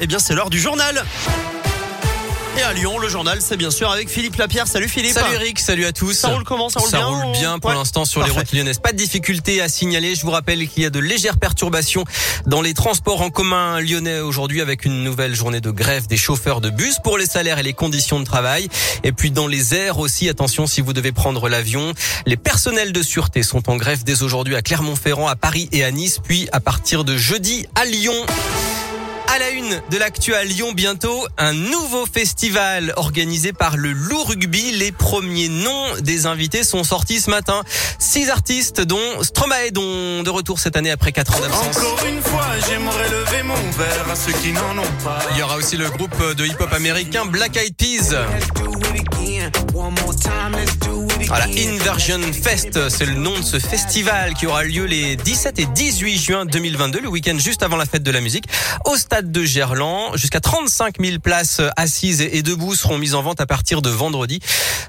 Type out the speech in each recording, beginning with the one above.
Eh bien, c'est l'heure du journal. Et à Lyon, le journal, c'est bien sûr avec Philippe Lapierre. Salut Philippe. Salut Eric, salut à tous. Ça roule comment Ça roule ça bien roule bien pour Ouais. l'instant sur les routes lyonnaises. Pas de difficulté à signaler. Je vous rappelle qu'il y a de légères perturbations dans les transports en commun lyonnais aujourd'hui avec une nouvelle journée de grève des chauffeurs de bus pour les salaires et les conditions de travail. Et puis dans les airs aussi, attention si vous devez prendre l'avion. Les personnels de sûreté sont en grève dès aujourd'hui à Clermont-Ferrand, à Paris et à Nice, puis à partir de jeudi à Lyon. À la une de l'actu à Lyon bientôt, un nouveau festival organisé par le Loup Rugby. Les premiers noms des invités sont sortis ce matin. Six artistes dont Stromae dont de retour cette année après quatre ans d'absence. Encore une fois, j'aimerais lever mon verre à ceux qui n'en ont pas. Il y aura aussi le groupe de hip-hop américain Black Eyed Peas. Voilà, Inversion Fest, c'est le nom de ce festival qui aura lieu les 17 et 18 juin 2022, le week-end juste avant la fête de la musique, au stade de Gerland. Jusqu'à 35 000 places assises et debout seront mises en vente à partir de vendredi,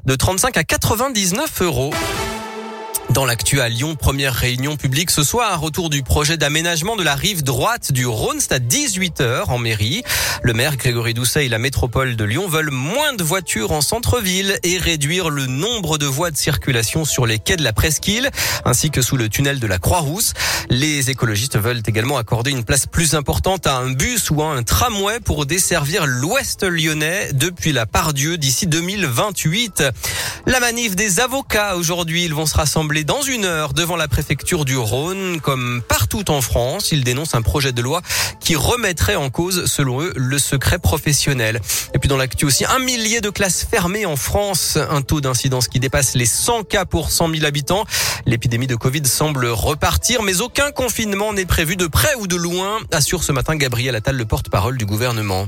de 35 à 99 euros. Dans l'actu à Lyon, première réunion publique ce soir, retour du projet d'aménagement de la rive droite du Rhône, c'est à 18h en mairie. Le maire Grégory Doucet et la métropole de Lyon veulent moins de voitures en centre-ville et réduire le nombre de voies de circulation sur les quais de la Presqu'île, ainsi que sous le tunnel de la Croix-Rousse. Les écologistes veulent également accorder une place plus importante à un bus ou à un tramway pour desservir l'ouest lyonnais depuis la Pardieu d'ici 2028. La manif des avocats aujourd'hui, ils vont se rassembler dans une heure devant la préfecture du Rhône. Comme partout en France, ils dénoncent un projet de loi qui remettrait en cause, selon eux, le secret professionnel. Et puis dans l'actu aussi, un millier de classes fermées en France, un taux d'incidence qui dépasse les 100 cas pour 100 000 habitants. L'épidémie de Covid semble repartir, mais aucun confinement n'est prévu de près ou de loin, assure ce matin Gabriel Attal, le porte-parole du gouvernement.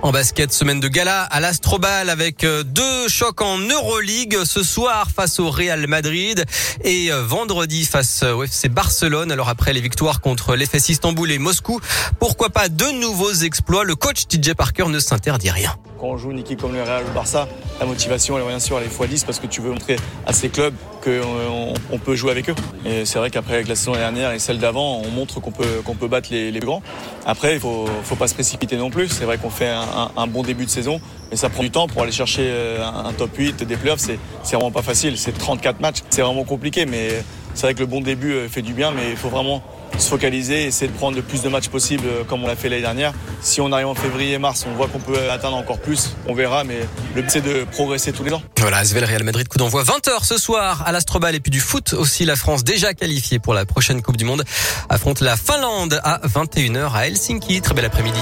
En basket, semaine de gala à l'Astrobal avec euh, deux chocs en Euroleague ce soir face au Real Madrid et euh, vendredi face au FC Barcelone. Alors après les victoires contre l'FS Istanbul et Moscou, pourquoi pas de nouveaux exploits? Le coach TJ Parker ne s'interdit rien. Quand on joue une équipe comme le Real ou le Barça, la motivation, elle bien sûr, elle est x10 parce que tu veux montrer à ces clubs qu'on on peut jouer avec eux. Et c'est vrai qu'après, avec la saison dernière et celle d'avant, on montre qu'on peut, battre les, les plus grands. Après, il faut, faut pas se précipiter non plus. C'est vrai qu'on fait un, bon début de saison, mais ça prend du temps pour aller chercher euh, un, un top 8 des playoffs. C'est c'est vraiment pas facile. C'est 34 matchs. C'est vraiment compliqué, mais c'est vrai que le bon début euh, fait du bien, mais il faut vraiment se focaliser, essayer de prendre le plus de matchs possible euh, comme on l'a fait l'année dernière. Si on arrive en février et mars, on voit qu'on peut atteindre encore plus, on verra, mais le but c'est de progresser tous les ans. Voilà, Asvel Real Madrid, coup d'envoi 20h ce soir à l'Astrobal et puis du foot aussi. La France déjà qualifiée pour la prochaine Coupe du Monde affronte la Finlande à 21h à Helsinki. Très bel après-midi.